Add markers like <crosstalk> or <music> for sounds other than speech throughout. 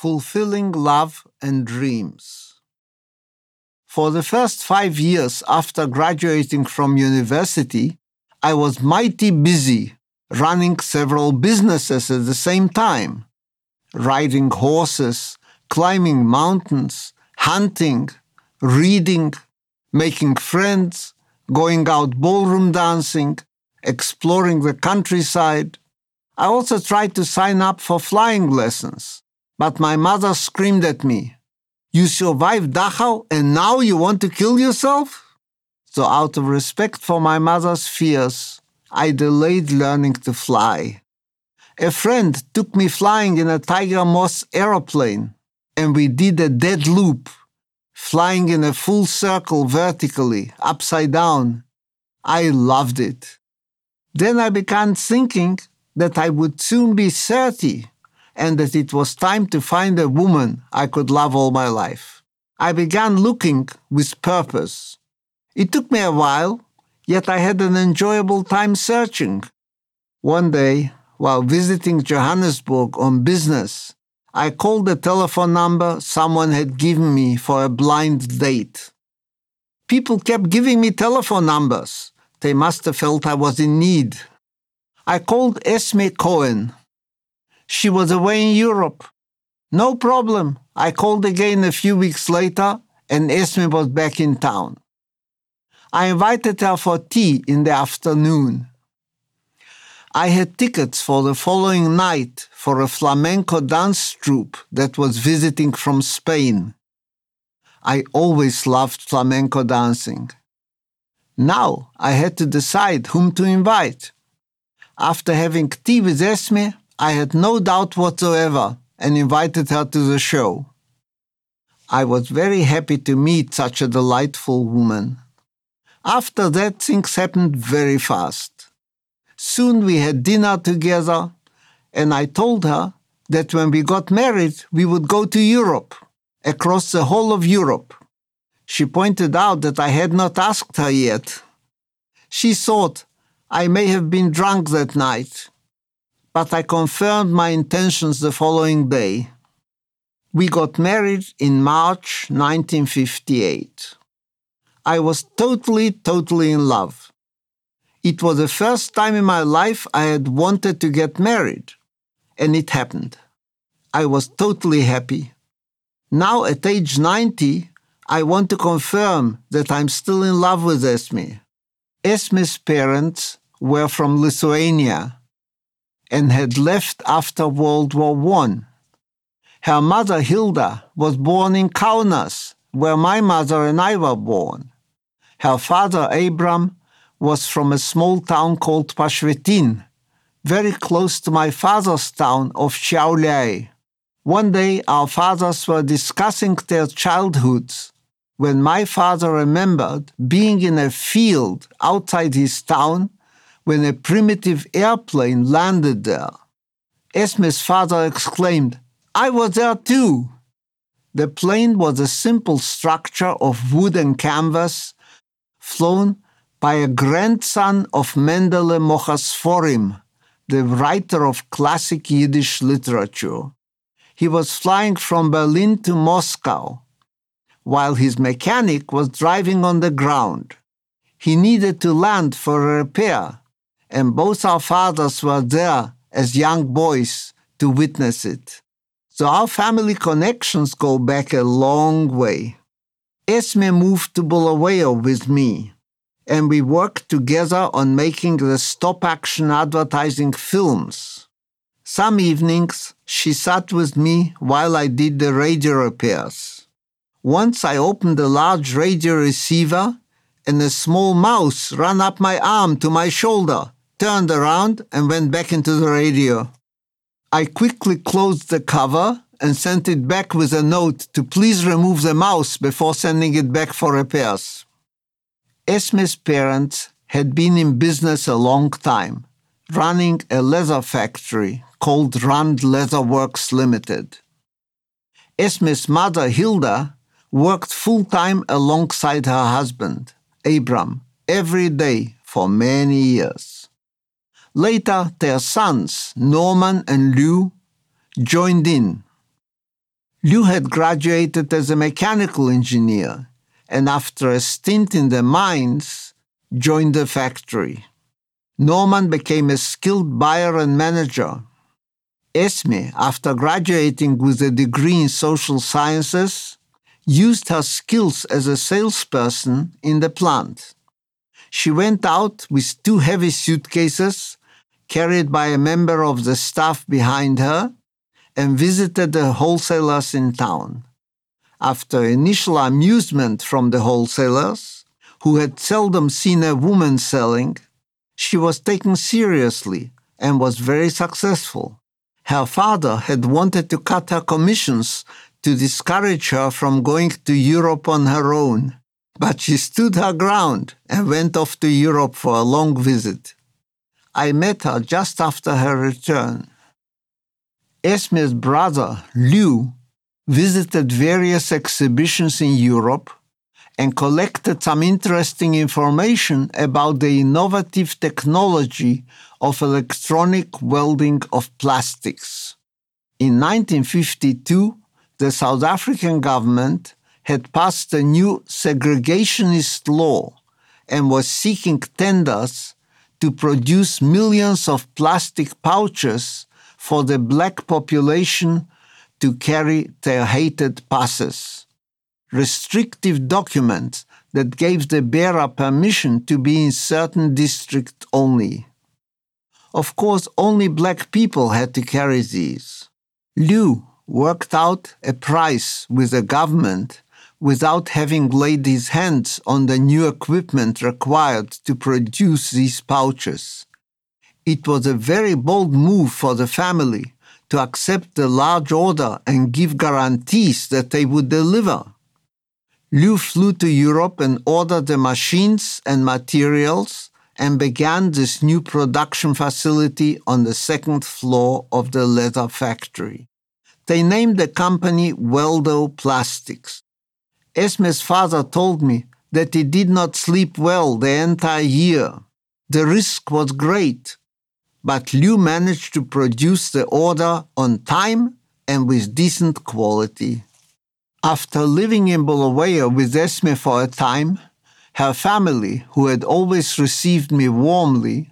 Fulfilling Love and Dreams. For the first five years after graduating from university, I was mighty busy running several businesses at the same time riding horses, climbing mountains, hunting, reading, making friends, going out ballroom dancing, exploring the countryside. I also tried to sign up for flying lessons, but my mother screamed at me, You survived Dachau and now you want to kill yourself? So, out of respect for my mother's fears, I delayed learning to fly. A friend took me flying in a Tiger Moth aeroplane, and we did a dead loop, flying in a full circle vertically, upside down. I loved it. Then I began thinking that I would soon be 30 and that it was time to find a woman I could love all my life. I began looking with purpose. It took me a while, yet I had an enjoyable time searching. One day, while visiting Johannesburg on business, I called the telephone number someone had given me for a blind date. People kept giving me telephone numbers. They must have felt I was in need. I called Esme Cohen. She was away in Europe. No problem. I called again a few weeks later, and Esme was back in town. I invited her for tea in the afternoon. I had tickets for the following night for a flamenco dance troupe that was visiting from Spain. I always loved flamenco dancing. Now I had to decide whom to invite. After having tea with Esme, I had no doubt whatsoever and invited her to the show. I was very happy to meet such a delightful woman. After that, things happened very fast. Soon we had dinner together, and I told her that when we got married, we would go to Europe, across the whole of Europe. She pointed out that I had not asked her yet. She thought I may have been drunk that night, but I confirmed my intentions the following day. We got married in March 1958. I was totally, totally in love. It was the first time in my life I had wanted to get married, and it happened. I was totally happy. Now, at age 90, I want to confirm that I'm still in love with Esme. Esme's parents were from Lithuania and had left after World War I. Her mother, Hilda, was born in Kaunas, where my mother and I were born. Her father, Abram, was from a small town called Pashvetin, very close to my father's town of Šiauliai. One day, our fathers were discussing their childhoods when my father remembered being in a field outside his town when a primitive airplane landed there. Esme's father exclaimed, I was there too. The plane was a simple structure of wood and canvas flown by a grandson of Mendele Mocher Sforim, the writer of classic Yiddish literature. He was flying from Berlin to Moscow, while his mechanic was driving on the ground. He needed to land for a repair, and both our fathers were there as young boys to witness it. So our family connections go back a long way. Esme moved to Bulawayo with me, and we worked together on making the stop action advertising films. Some evenings, she sat with me while I did the radio repairs. Once I opened a large radio receiver, and a small mouse ran up my arm to my shoulder, turned around, and went back into the radio. I quickly closed the cover and sent it back with a note to please remove the mouse before sending it back for repairs. Esme's parents had been in business a long time, running a leather factory called Rand Leather Works Limited. Esme's mother, Hilda, worked full time alongside her husband, Abram, every day for many years. Later, their sons, Norman and Lou, joined in Lou had graduated as a mechanical engineer and after a stint in the mines, joined the factory. Norman became a skilled buyer and manager. Esme, after graduating with a degree in social sciences, used her skills as a salesperson in the plant. She went out with two heavy suitcases carried by a member of the staff behind her and visited the wholesalers in town. After initial amusement from the wholesalers, who had seldom seen a woman selling, she was taken seriously and was very successful. Her father had wanted to cut her commissions to discourage her from going to Europe on her own, but she stood her ground and went off to Europe for a long visit. I met her just after her return. Esme's brother, Lou, visited various exhibitions in Europe and collected some interesting information about the innovative technology of electronic welding of plastics. In 1952, the South African government had passed a new segregationist law and was seeking tenders to produce millions of plastic pouches for the black population to carry their hated passes restrictive documents that gave the bearer permission to be in certain districts only. Of course, only black people had to carry these. Lou worked out a price with the government without having laid his hands on the new equipment required to produce these pouches. It was a very bold move for the family to accept the large order and give guarantees that they would deliver. Lou flew to Europe and ordered the machines and materials and began this new production facility on the second floor of the leather factory. They named the company Weldo Plastics. Esme's father told me that he did not sleep well the entire year. The risk was great, but Lou managed to produce the order on time and with decent quality. After living in Bulawayo with Esme for a time, her family, who had always received me warmly,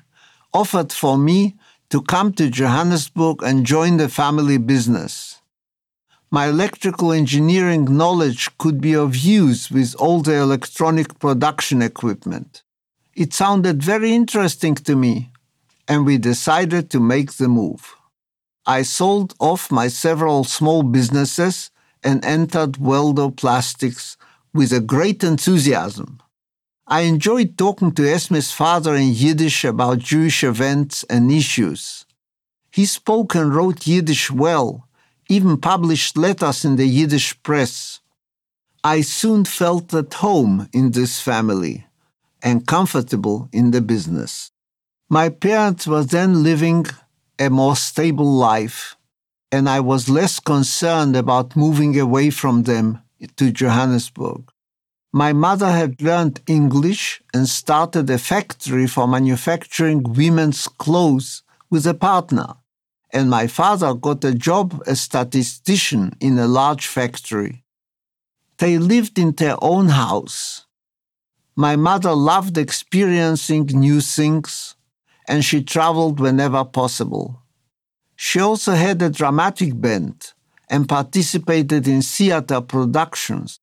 offered for me to come to Johannesburg and join the family business. My electrical engineering knowledge could be of use with all the electronic production equipment. It sounded very interesting to me, and we decided to make the move. I sold off my several small businesses and entered Weldo Plastics with a great enthusiasm. I enjoyed talking to Esme's father in Yiddish about Jewish events and issues. He spoke and wrote Yiddish well, even published letters in the Yiddish press. I soon felt at home in this family and comfortable in the business. My parents were then living a more stable life and I was less concerned about moving away from them to Johannesburg. My mother had learned English and started a factory for manufacturing women's clothes with a partner, and my father got a job as statistician in a large factory. They lived in their own house. My mother loved experiencing new things, and she traveled whenever possible. She also had a dramatic bent and participated in theater productions.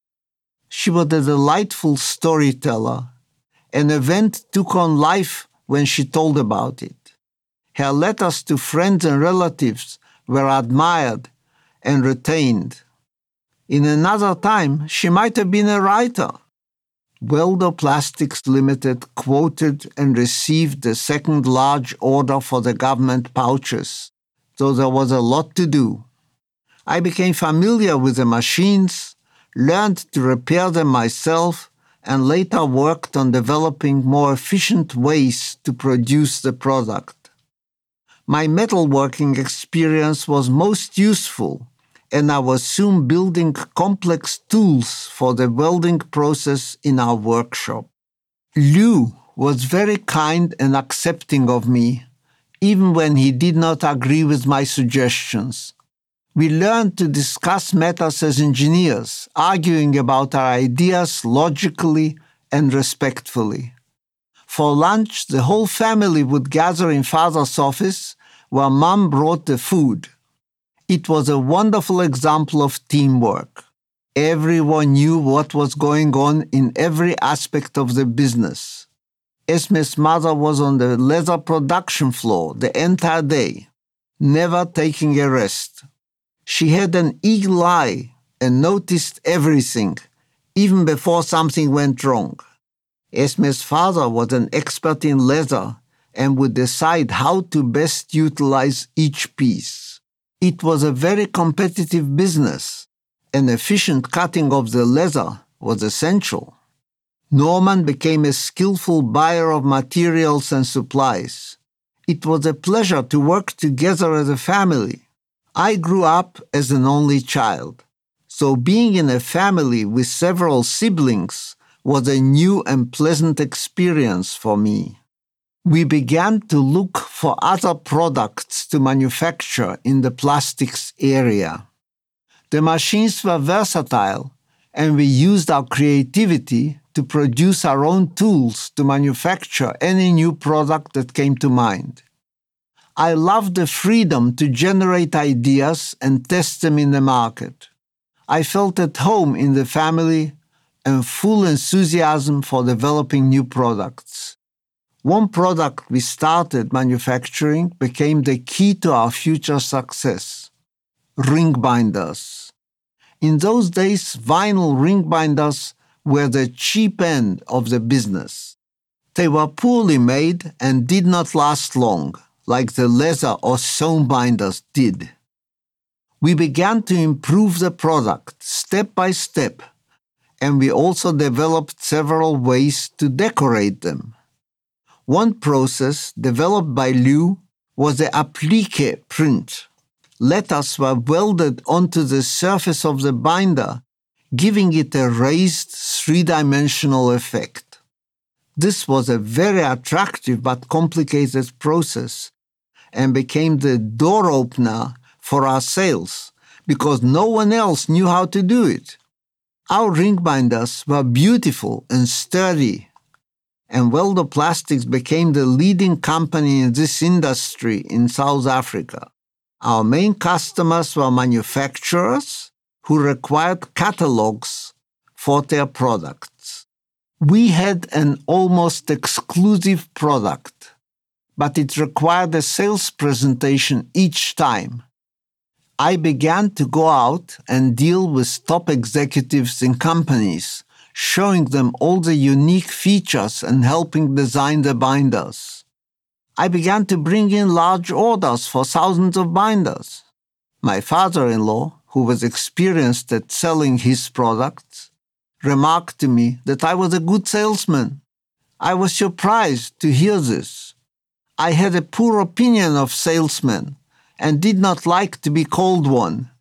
She was a delightful storyteller. An event took on life when she told about it. Her letters to friends and relatives were admired and retained. In another time, she might have been a writer. Weldo Plastics Limited quoted and received the second large order for the government pouches so there was a lot to do. I became familiar with the machines, learned to repair them myself, and later worked on developing more efficient ways to produce the product. My metalworking experience was most useful, and I was soon building complex tools for the welding process in our workshop. Lou was very kind and accepting of me even when he did not agree with my suggestions. We learned to discuss matters as engineers, arguing about our ideas logically and respectfully. For lunch, the whole family would gather in father's office where mom brought the food. It was a wonderful example of teamwork. Everyone knew what was going on in every aspect of the business. Esme's mother was on the leather production floor the entire day, never taking a rest. She had an eagle eye and noticed everything, even before something went wrong. Esme's father was an expert in leather and would decide how to best utilize each piece. It was a very competitive business. An efficient cutting of the leather was essential. Norman became a skillful buyer of materials and supplies. It was a pleasure to work together as a family. I grew up as an only child, so being in a family with several siblings was a new and pleasant experience for me. We began to look for other products to manufacture in the plastics area. The machines were versatile, and we used our creativity to produce our own tools to manufacture any new product that came to mind. I loved the freedom to generate ideas and test them in the market. I felt at home in the family and full enthusiasm for developing new products. One product we started manufacturing became the key to our future success ring binders. In those days, vinyl ring binders were the cheap end of the business. They were poorly made and did not last long like the leather or sewn binders did. We began to improve the product step by step, and we also developed several ways to decorate them. One process developed by Lou was the applique print. Letters were welded onto the surface of the binder, giving it a raised three dimensional effect. This was a very attractive but complicated process and became the door opener for our sales because no one else knew how to do it. Our ring binders were beautiful and sturdy, and Weldo Plastics became the leading company in this industry in South Africa. Our main customers were manufacturers who required catalogs for their products. We had an almost exclusive product but it required a sales presentation each time. I began to go out and deal with top executives in companies, showing them all the unique features and helping design the binders. I began to bring in large orders for thousands of binders. My father in law, who was experienced at selling his products, remarked to me that I was a good salesman. I was surprised to hear this I had a poor opinion of salesmen and did not like to be called one.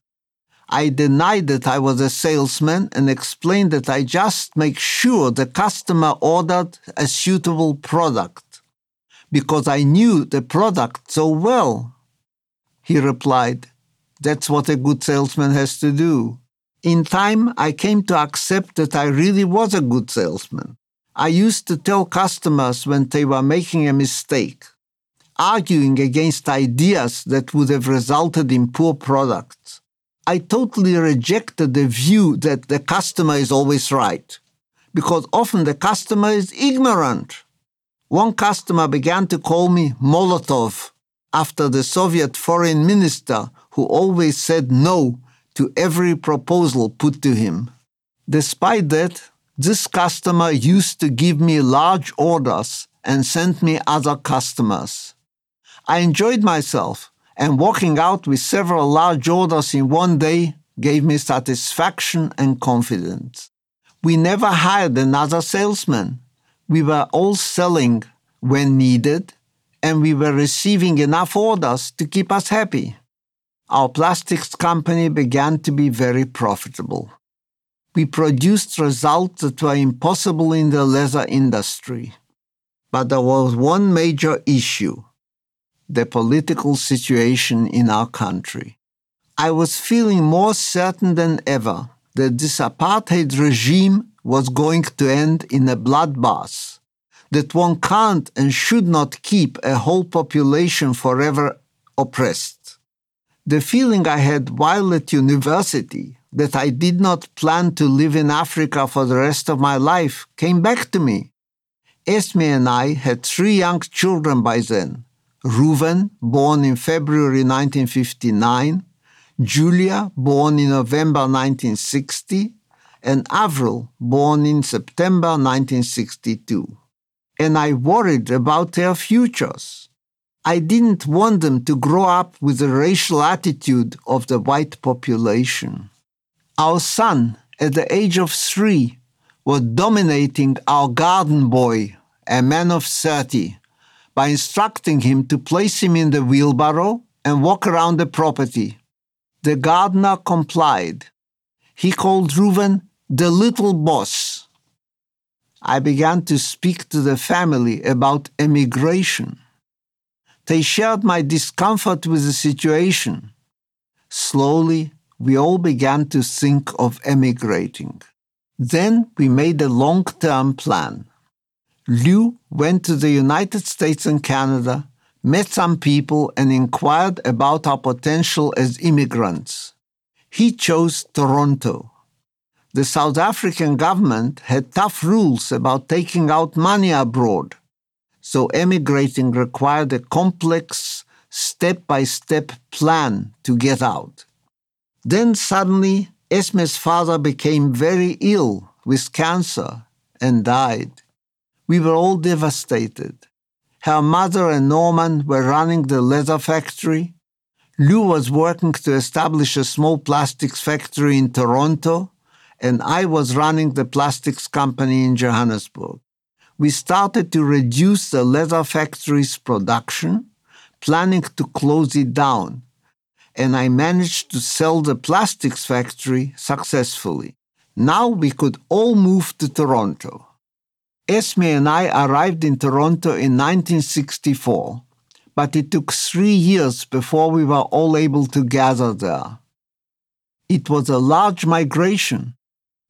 I denied that I was a salesman and explained that I just make sure the customer ordered a suitable product because I knew the product so well. He replied, That's what a good salesman has to do. In time, I came to accept that I really was a good salesman. I used to tell customers when they were making a mistake arguing against ideas that would have resulted in poor products. I totally rejected the view that the customer is always right, because often the customer is ignorant. One customer began to call me Molotov after the Soviet foreign minister who always said no to every proposal put to him. Despite that, this customer used to give me large orders and sent me other customers. I enjoyed myself, and walking out with several large orders in one day gave me satisfaction and confidence. We never hired another salesman. We were all selling when needed, and we were receiving enough orders to keep us happy. Our plastics company began to be very profitable. We produced results that were impossible in the leather industry. But there was one major issue the political situation in our country. I was feeling more certain than ever that this apartheid regime was going to end in a bloodbath, that one can't and should not keep a whole population forever oppressed. The feeling I had while at university that I did not plan to live in Africa for the rest of my life came back to me. Esme and I had three young children by then Reuven, born in February 1959, Julia, born in November 1960, and Avril, born in September 1962. And I worried about their futures. I didn't want them to grow up with the racial attitude of the white population. Our son, at the age of three, was dominating our garden boy, a man of 30, by instructing him to place him in the wheelbarrow and walk around the property. The gardener complied. He called Reuven the little boss. I began to speak to the family about emigration. They shared my discomfort with the situation. Slowly, we all began to think of emigrating. Then we made a long term plan. Lou went to the United States and Canada, met some people, and inquired about our potential as immigrants. He chose Toronto the South African government had tough rules about taking out money abroad, so emigrating required a complex, step by step plan to get out. Then suddenly, Esme's father became very ill with cancer and died. We were all devastated. Her mother and Norman were running the leather factory. Lou was working to establish a small plastics factory in Toronto and I was running the plastics company in Johannesburg. We started to reduce the leather factory's production, planning to close it down, and I managed to sell the plastics factory successfully. Now we could all move to Toronto. Esme and I arrived in Toronto in 1964, but it took three years before we were all able to gather there. It was a large migration,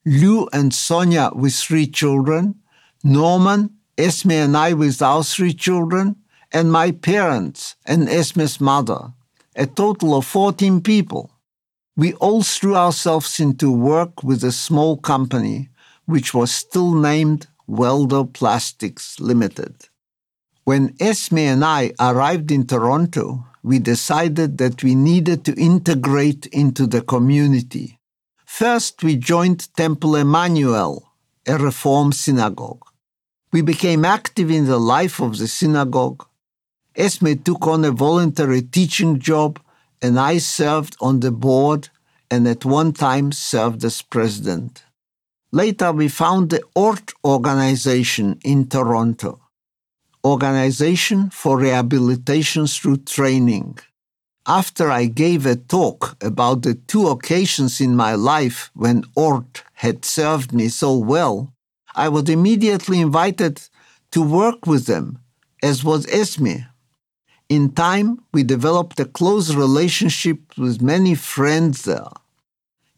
Lou and Sonia with three children, Norman, Esme and I with our three children, and my parents and Esme's mother, a total of 14 people. We all threw ourselves into work with a small company, which was still named Weldo Plastics Limited. When Esme and I arrived in Toronto, we decided that we needed to integrate into the community. First, we joined Temple Emmanuel, a Reform synagogue. We became active in the life of the synagogue. Esme took on a voluntary teaching job, and I served on the board and at one time served as president. Later, we found the ORT organization in Toronto, Organization for Rehabilitation Through Training after I gave a talk about the two occasions in my life when Ort had served me so well, I was immediately invited to work with them, as was Esme. In time, we developed a close relationship with many friends there.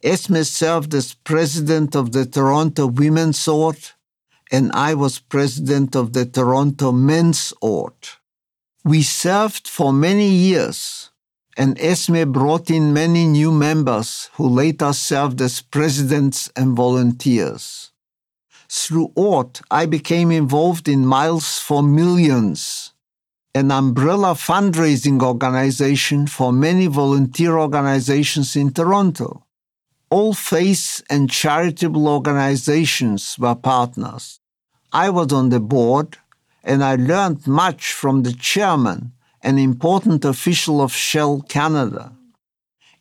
Esme served as president of the Toronto Women's Ort, and I was president of the Toronto Men's Ort. We served for many years and ESME brought in many new members who later served as presidents and volunteers. Through ORT, I became involved in Miles for Millions, an umbrella fundraising organization for many volunteer organizations in Toronto. All faith and charitable organizations were partners. I was on the board, and I learned much from the chairman an important official of Shell Canada.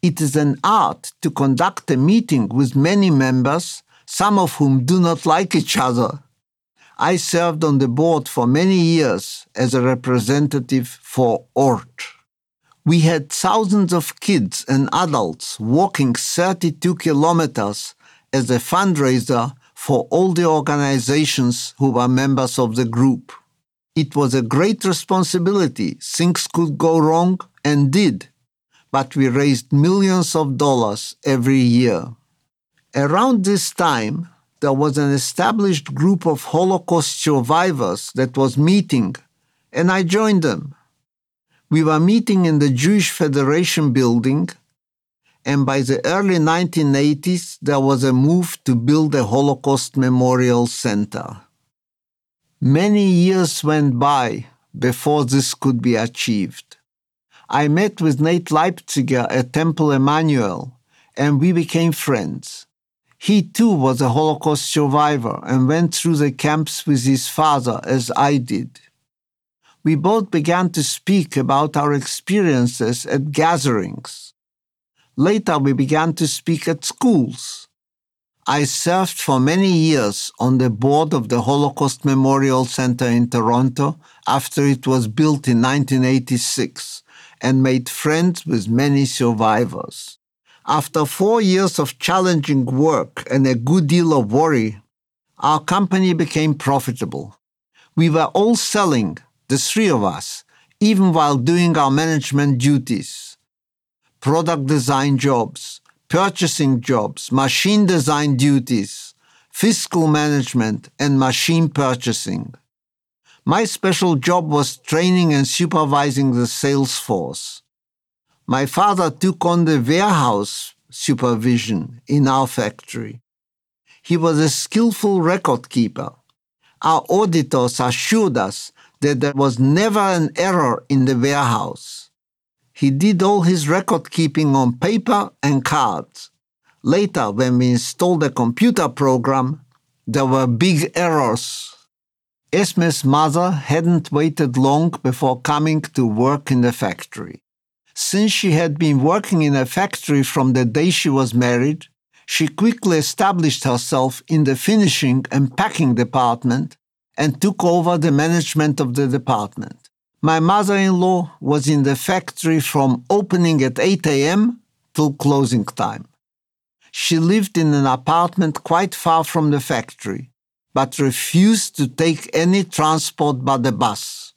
It is an art to conduct a meeting with many members, some of whom do not like each other. I served on the board for many years as a representative for ORT. We had thousands of kids and adults walking 32 kilometers as a fundraiser for all the organizations who were members of the group. It was a great responsibility. Things could go wrong and did. but we raised millions of dollars every year. Around this time, there was an established group of Holocaust survivors that was meeting, and I joined them. We were meeting in the Jewish Federation building, and by the early 1980s, there was a move to build a Holocaust Memorial Center. Many years went by before this could be achieved. I met with Nate Leipciger at Temple Emmanuel, and we became friends. He too was a Holocaust survivor and went through the camps with his father as I did. We both began to speak about our experiences at gatherings. Later, we began to speak at schools. I served for many years on the board of the Holocaust Memorial Center in Toronto after it was built in 1986 and made friends with many survivors. After four years of challenging work and a good deal of worry, our company became profitable. We were all selling, the three of us, even while doing our management duties. Product design jobs, purchasing jobs, machine design duties, fiscal management, and machine purchasing. My special job was training and supervising the sales force. My father took on the warehouse supervision in our factory. He was a skillful record keeper. Our auditors assured us that there was never an error in the warehouse. He did all his record keeping on paper and cards. Later, when we installed a computer program, there were big errors. Esme's mother hadn't waited long before coming to work in the factory. Since she had been working in a factory from the day she was married, she quickly established herself in the finishing and packing department and took over the management of the department. My mother in law was in the factory from opening at 8 a.m. till closing time. She lived in an apartment quite far from the factory, but refused to take any transport but the bus.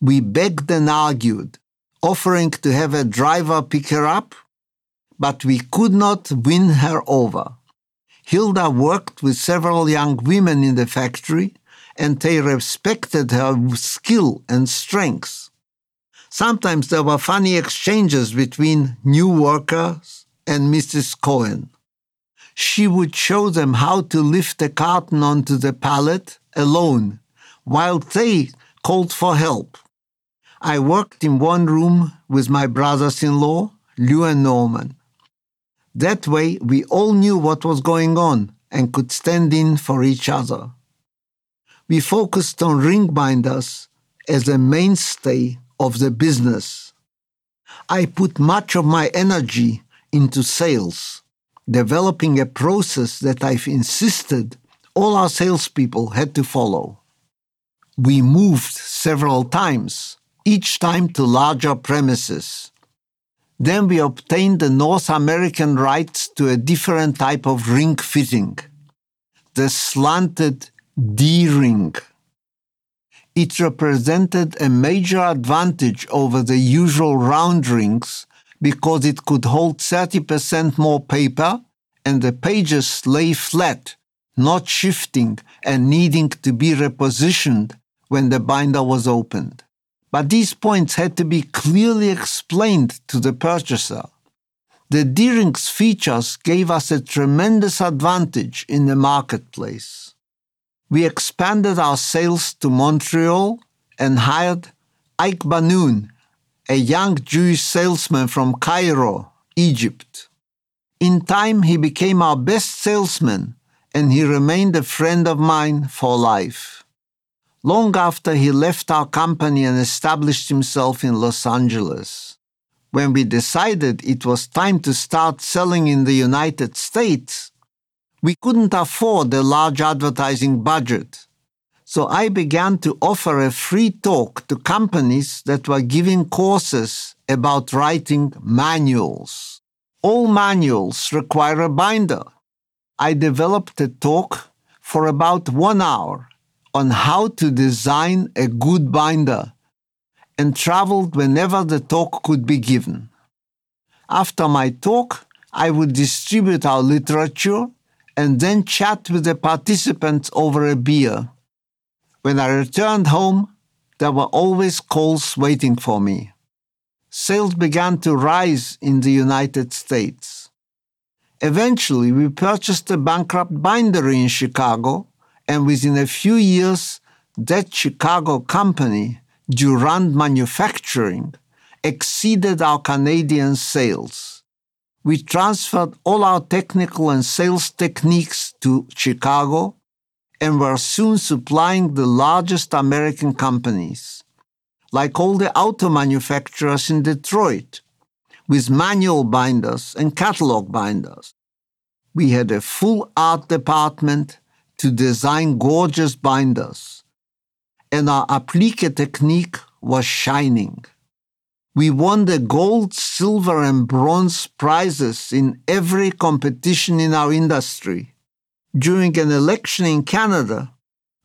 We begged and argued, offering to have a driver pick her up, but we could not win her over. Hilda worked with several young women in the factory, and they respected her skill and strength. Sometimes there were funny exchanges between new workers and Mrs. Cohen. She would show them how to lift a carton onto the pallet alone, while they called for help. I worked in one room with my brothers in law, Lou and Norman. That way, we all knew what was going on and could stand in for each other. We focused on ring binders as a mainstay of the business. I put much of my energy into sales, developing a process that I've insisted all our salespeople had to follow. We moved several times each time to larger premises. Then we obtained the North American rights to a different type of ring fitting, the slanted D ring. It represented a major advantage over the usual round rings because it could hold 30% more paper and the pages lay flat, not shifting and needing to be repositioned when the binder was opened. But these points had to be clearly explained to the purchaser. The D-Ring's features gave us a tremendous advantage in the marketplace. We expanded our sales to Montreal and hired Ike Banoun, a young Jewish salesman from Cairo, Egypt. In time, he became our best salesman and he remained a friend of mine for life long after he left our company and established himself in Los Angeles. When we decided it was time to start selling in the United States, we couldn't afford a large advertising budget. So I began to offer a free talk to companies that were giving courses about writing manuals. All manuals require a binder. I developed a talk for about one hour on how to design a good binder and traveled whenever the talk could be given. After my talk, I would distribute our literature and then chat with the participants over a beer. When I returned home, there were always calls waiting for me. Sales began to rise in the United States. Eventually, we purchased a bankrupt bindery in Chicago, and within a few years, that Chicago company, Durand Manufacturing, exceeded our Canadian sales. We transferred all our technical and sales techniques to Chicago and were soon supplying the largest American companies, like all the auto manufacturers in Detroit, with manual binders and catalog binders. We had a full art department to design gorgeous binders, and our applique technique was shining. We won the gold, silver, and bronze prizes in every competition in our industry. During an election in Canada,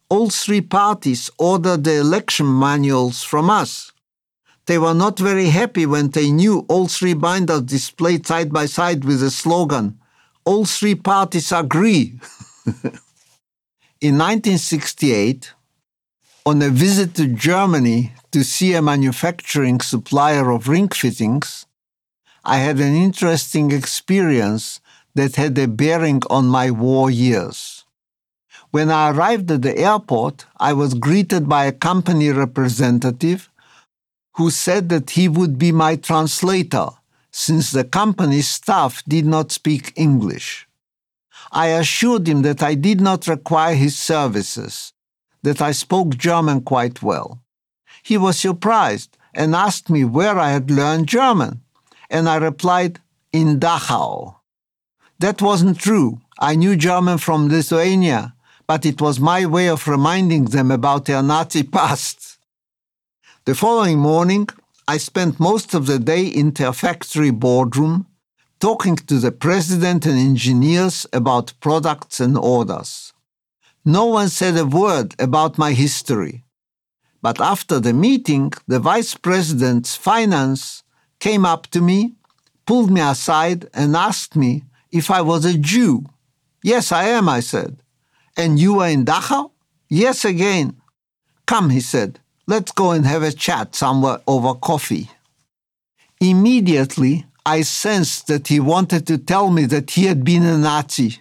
all three parties ordered the election manuals from us. They were not very happy when they knew all three binders displayed side by side with the slogan, All three parties agree. <laughs> in 1968, on a visit to Germany to see a manufacturing supplier of ring fittings, I had an interesting experience that had a bearing on my war years. When I arrived at the airport, I was greeted by a company representative who said that he would be my translator since the company's staff did not speak English. I assured him that I did not require his services, that I spoke German quite well. He was surprised and asked me where I had learned German, and I replied, in Dachau. That wasn't true. I knew German from Lithuania, but it was my way of reminding them about their Nazi past. The following morning, I spent most of the day in their factory boardroom talking to the president and engineers about products and orders. No one said a word about my history. But after the meeting, the vice president's finance came up to me, pulled me aside, and asked me if I was a Jew. Yes, I am, I said. And you were in Dachau? Yes, again. Come, he said, let's go and have a chat somewhere over coffee. Immediately, I sensed that he wanted to tell me that he had been a Nazi,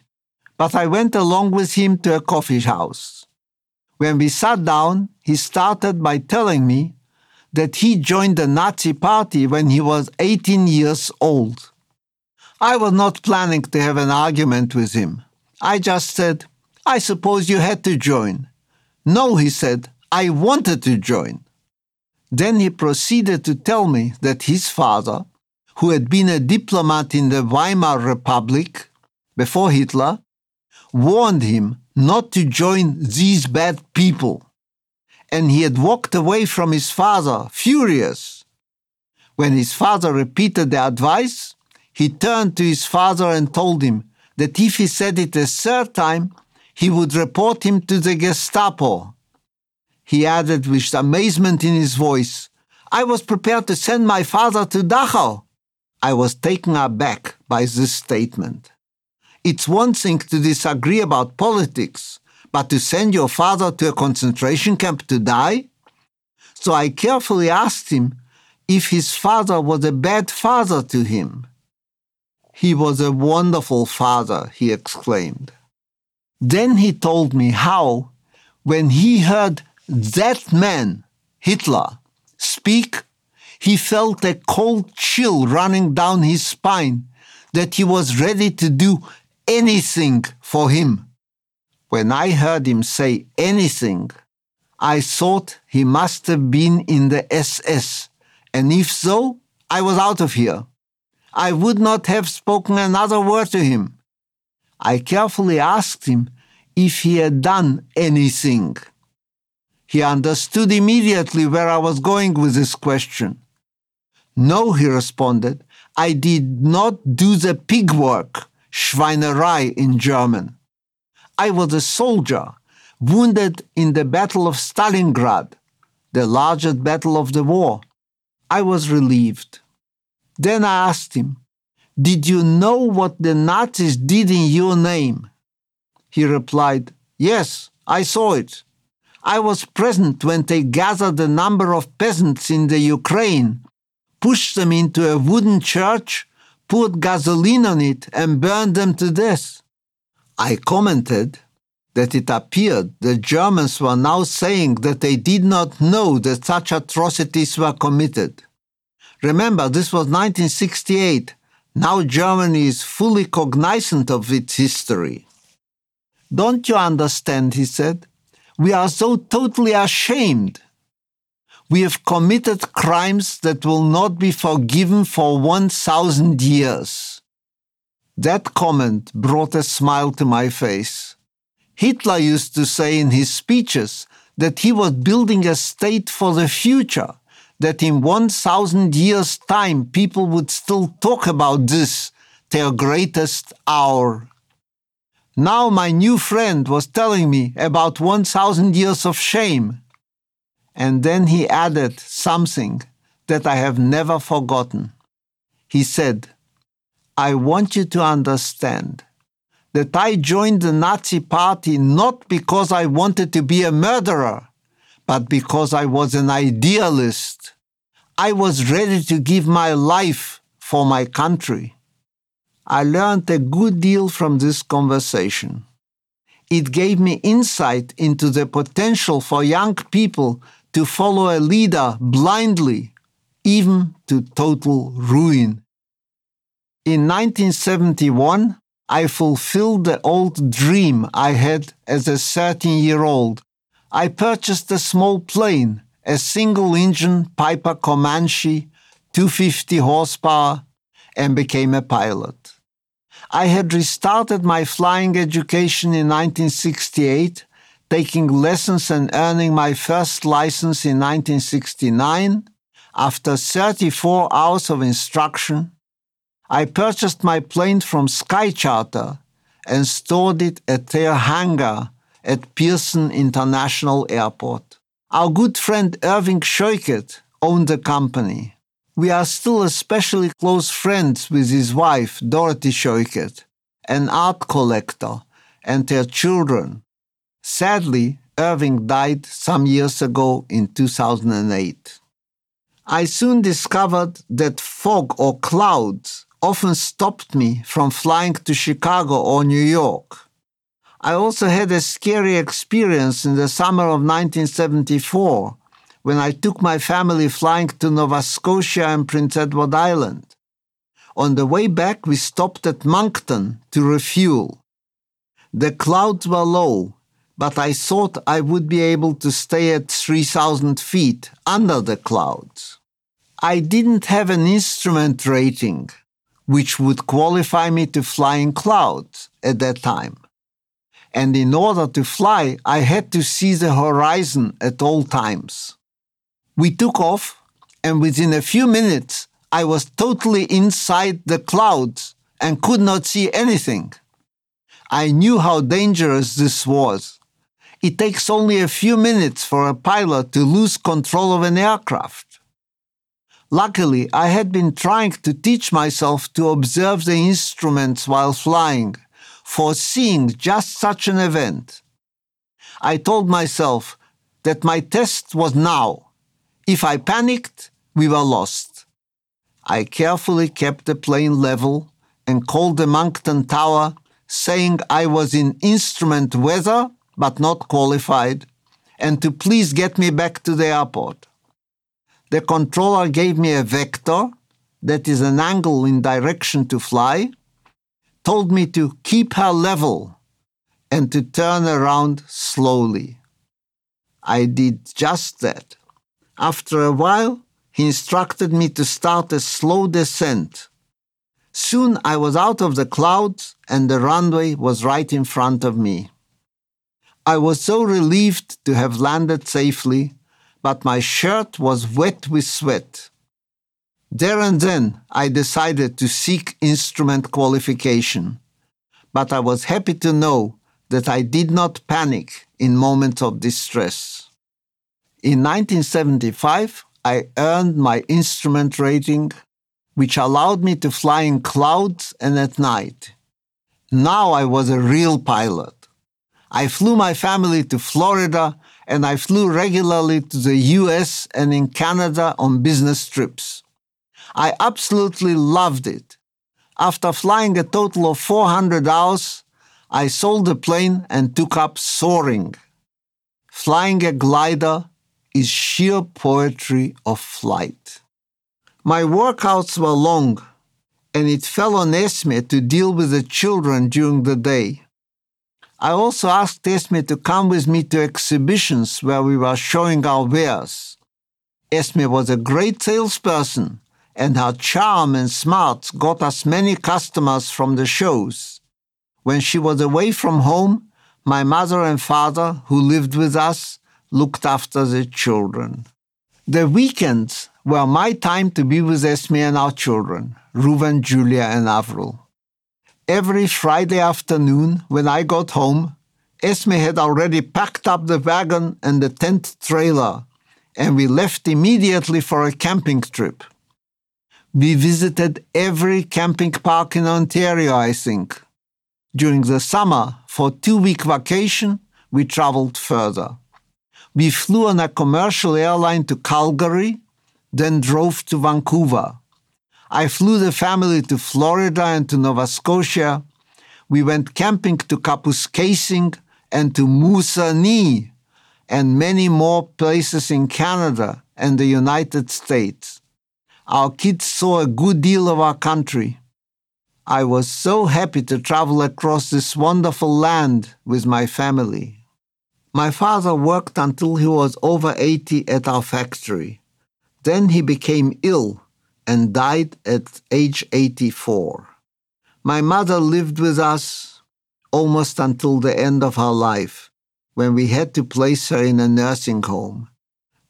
but I went along with him to a coffee house. When we sat down, he started by telling me that he joined the Nazi party when he was 18 years old. I was not planning to have an argument with him. I just said, I suppose you had to join. No, he said, I wanted to join. Then he proceeded to tell me that his father, who had been a diplomat in the Weimar Republic before Hitler, warned him not to join these bad people. And he had walked away from his father, furious. When his father repeated the advice, he turned to his father and told him that if he said it a third time, he would report him to the Gestapo. He added with amazement in his voice, I was prepared to send my father to Dachau. I was taken aback by this statement. It's one thing to disagree about politics, but to send your father to a concentration camp to die? So I carefully asked him if his father was a bad father to him. He was a wonderful father, he exclaimed. Then he told me how, when he heard that man, Hitler, speak he felt a cold chill running down his spine that he was ready to do anything for him. When I heard him say anything, I thought he must have been in the SS, and if so, I was out of here. I would not have spoken another word to him. I carefully asked him if he had done anything. He understood immediately where I was going with this question. No, he responded, I did not do the pig work, Schweinerei in German. I was a soldier, wounded in the Battle of Stalingrad, the largest battle of the war. I was relieved. Then I asked him, Did you know what the Nazis did in your name? He replied, Yes, I saw it. I was present when they gathered a number of peasants in the Ukraine, pushed them into a wooden church, poured gasoline on it, and burned them to death. I commented that it appeared the Germans were now saying that they did not know that such atrocities were committed. Remember, this was 1968. Now Germany is fully cognizant of its history. Don't you understand? He said. We are so totally ashamed. We have committed crimes that will not be forgiven for 1,000 years. That comment brought a smile to my face. Hitler used to say in his speeches that he was building a state for the future, that in 1,000 years' time people would still talk about this, their greatest hour. Now my new friend was telling me about 1,000 years of shame. And then he added something that I have never forgotten. He said, I want you to understand that I joined the Nazi Party not because I wanted to be a murderer, but because I was an idealist. I was ready to give my life for my country. I learned a good deal from this conversation. It gave me insight into the potential for young people to follow a leader blindly, even to total ruin. In 1971, I fulfilled the old dream I had as a 13 year old. I purchased a small plane, a single engine Piper Comanche, 250 horsepower, and became a pilot. I had restarted my flying education in 1968, taking lessons and earning my first license in 1969. After 34 hours of instruction, I purchased my plane from Sky Charter and stored it at their hangar at Pearson International Airport. Our good friend Irving Scheuket owned the company. We are still especially close friends with his wife, Dorothy Scheuket, an art collector, and their children. Sadly, Irving died some years ago in 2008. I soon discovered that fog or clouds often stopped me from flying to Chicago or New York. I also had a scary experience in the summer of 1974 when I took my family flying to Nova Scotia and Prince Edward Island. On the way back, we stopped at Moncton to refuel. The clouds were low, but I thought I would be able to stay at 3,000 feet under the clouds. I didn't have an instrument rating, which would qualify me to fly in clouds at that time. And in order to fly, I had to see the horizon at all times. We took off, and within a few minutes, I was totally inside the clouds and could not see anything. I knew how dangerous this was. It takes only a few minutes for a pilot to lose control of an aircraft. Luckily, I had been trying to teach myself to observe the instruments while flying, foreseeing just such an event. I told myself that my test was now if I panicked, we were lost. I carefully kept the plane level and called the Moncton Tower, saying I was in instrument weather but not qualified, and to please get me back to the airport. The controller gave me a vector, that is an angle in direction to fly, told me to keep her level and to turn around slowly. I did just that. After a while, he instructed me to start a slow descent. Soon I was out of the clouds and the runway was right in front of me. I was so relieved to have landed safely, but my shirt was wet with sweat. There and then I decided to seek instrument qualification, but I was happy to know that I did not panic in moments of distress. In 1975, I earned my instrument rating which allowed me to fly in clouds and at night. Now I was a real pilot. I flew my family to Florida and I flew regularly to the US and in Canada on business trips. I absolutely loved it. After flying a total of 400 hours, I sold the plane and took up soaring. Flying a glider is sheer poetry of flight. My workouts were long, and it fell on Esme to deal with the children during the day. I also asked Esme to come with me to exhibitions where we were showing our wares. Esme was a great salesperson, and her charm and smarts got us many customers from the shows. When she was away from home, my mother and father, who lived with us, looked after the children. The weekends were my time to be with Esme and our children, Reuven, Julia, and Avril. Every Friday afternoon, when I got home, Esme had already packed up the wagon and the tent trailer, and we left immediately for a camping trip. We visited every camping park in Ontario, I think. During the summer, for two week vacation, we traveled further. We flew on a commercial airline to Calgary, then drove to Vancouver. I flew the family to Florida and to Nova Scotia. We went camping to Kapuskasing and to Moosonee and many more places in Canada and the United States. Our kids saw a good deal of our country. I was so happy to travel across this wonderful land with my family. My father worked until he was over 80 at our factory. Then he became ill and died at age 84. My mother lived with us almost until the end of her life, when we had to place her in a nursing home,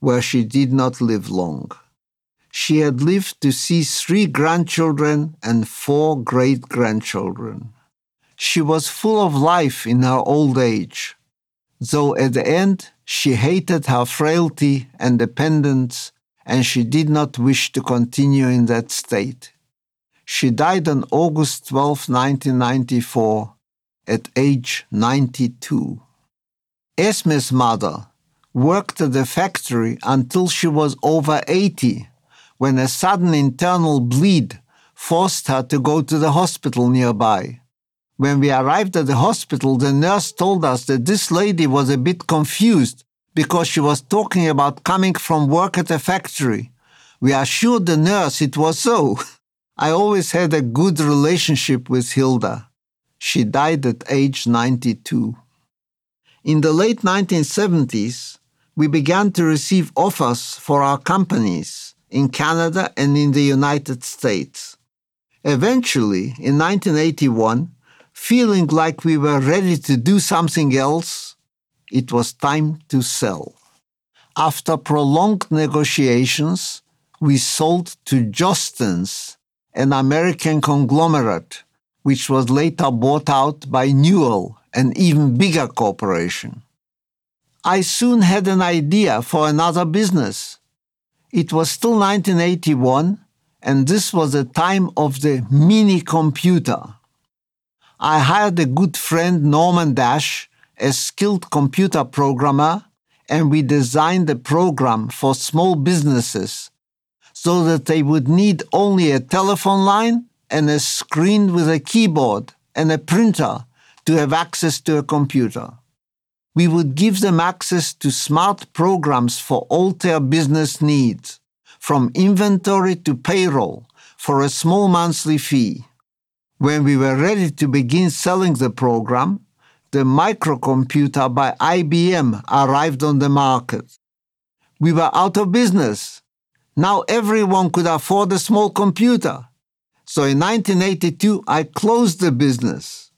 where she did not live long. She had lived to see three grandchildren and four great grandchildren. She was full of life in her old age though at the end she hated her frailty and dependence and she did not wish to continue in that state. She died on August 12, 1994, at age 92. Esme's mother worked at the factory until she was over 80 when a sudden internal bleed forced her to go to the hospital nearby. When we arrived at the hospital, the nurse told us that this lady was a bit confused because she was talking about coming from work at a factory. We assured the nurse it was so. <laughs> I always had a good relationship with Hilda. She died at age 92. In the late 1970s, we began to receive offers for our companies in Canada and in the United States. Eventually, in 1981, feeling like we were ready to do something else, it was time to sell. After prolonged negotiations, we sold to Jostens, an American conglomerate, which was later bought out by Newell, an even bigger corporation. I soon had an idea for another business. It was still 1981, and this was the time of the mini computer. I hired a good friend, Norman Dash, a skilled computer programmer, and we designed a program for small businesses so that they would need only a telephone line and a screen with a keyboard and a printer to have access to a computer. We would give them access to smart programs for all their business needs, from inventory to payroll, for a small monthly fee. When we were ready to begin selling the program, the microcomputer by IBM arrived on the market. We were out of business. Now everyone could afford a small computer. So in 1982, I closed the business.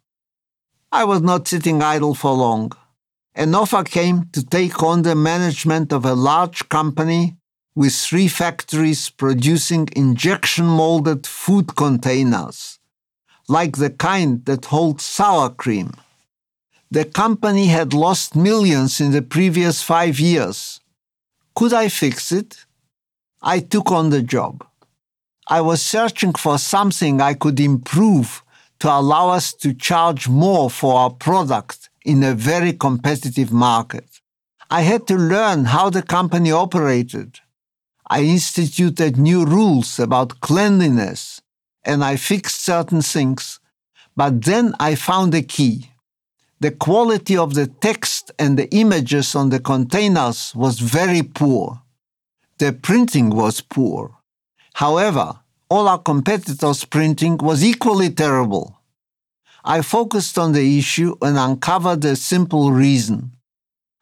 I was not sitting idle for long. An offer came to take on the management of a large company with three factories producing injection molded food containers like the kind that holds sour cream. The company had lost millions in the previous five years. Could I fix it? I took on the job. I was searching for something I could improve to allow us to charge more for our product in a very competitive market. I had to learn how the company operated. I instituted new rules about cleanliness and I fixed certain things. But then I found a key. The quality of the text and the images on the containers was very poor. The printing was poor. However, all our competitors' printing was equally terrible. I focused on the issue and uncovered a simple reason.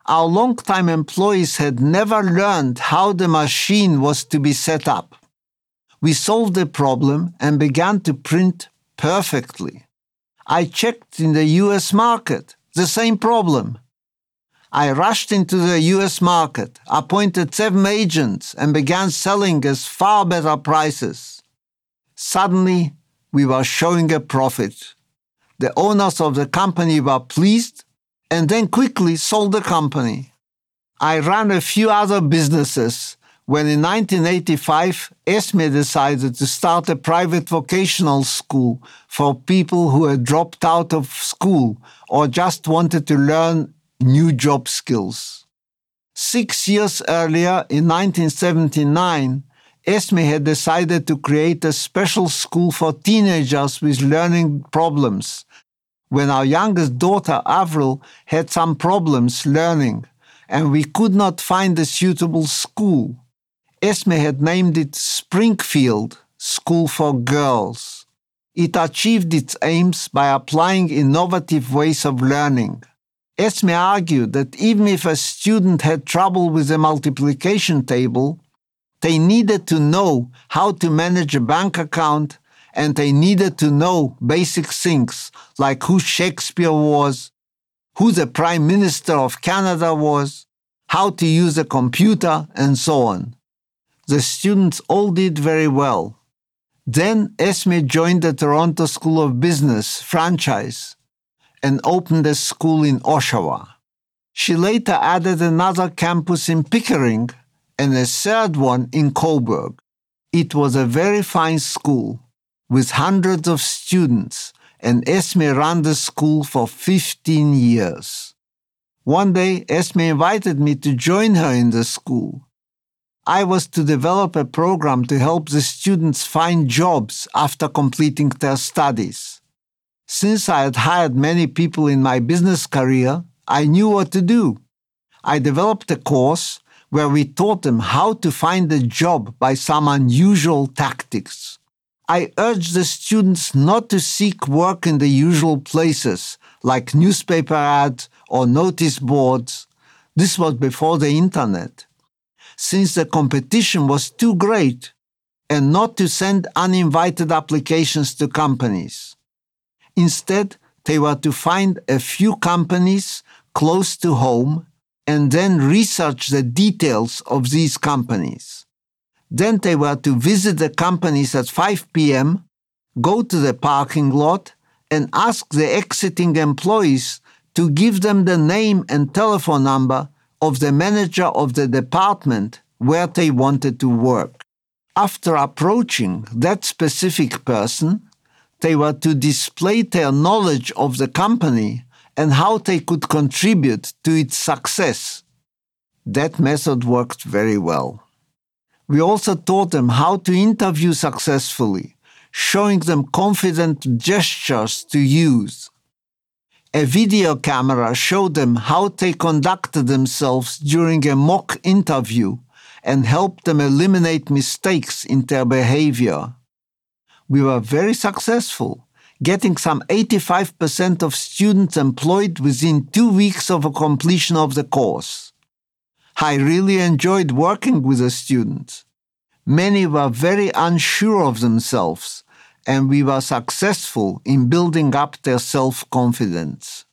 Our long-time employees had never learned how the machine was to be set up. We solved the problem and began to print perfectly. I checked in the US market, the same problem. I rushed into the US market, appointed seven agents, and began selling at far better prices. Suddenly, we were showing a profit. The owners of the company were pleased and then quickly sold the company. I ran a few other businesses when in 1985 Esme decided to start a private vocational school for people who had dropped out of school or just wanted to learn new job skills. Six years earlier, in 1979, Esme had decided to create a special school for teenagers with learning problems when our youngest daughter, Avril, had some problems learning and we could not find a suitable school. Esme had named it Springfield School for Girls. It achieved its aims by applying innovative ways of learning. Esme argued that even if a student had trouble with the multiplication table, they needed to know how to manage a bank account and they needed to know basic things like who Shakespeare was, who the Prime Minister of Canada was, how to use a computer, and so on. The students all did very well. Then Esme joined the Toronto School of Business franchise and opened a school in Oshawa. She later added another campus in Pickering and a third one in Cobourg. It was a very fine school with hundreds of students, and Esme ran the school for 15 years. One day, Esme invited me to join her in the school. I was to develop a program to help the students find jobs after completing their studies. Since I had hired many people in my business career, I knew what to do. I developed a course where we taught them how to find a job by some unusual tactics. I urged the students not to seek work in the usual places, like newspaper ads or notice boards. This was before the internet. Since the competition was too great, and not to send uninvited applications to companies. Instead, they were to find a few companies close to home and then research the details of these companies. Then they were to visit the companies at 5 p.m., go to the parking lot, and ask the exiting employees to give them the name and telephone number of the manager of the department where they wanted to work. After approaching that specific person, they were to display their knowledge of the company and how they could contribute to its success. That method worked very well. We also taught them how to interview successfully, showing them confident gestures to use. A video camera showed them how they conducted themselves during a mock interview and helped them eliminate mistakes in their behavior. We were very successful getting some 85% of students employed within two weeks of completion of the course. I really enjoyed working with the students. Many were very unsure of themselves, and we were successful in building up their self confidence.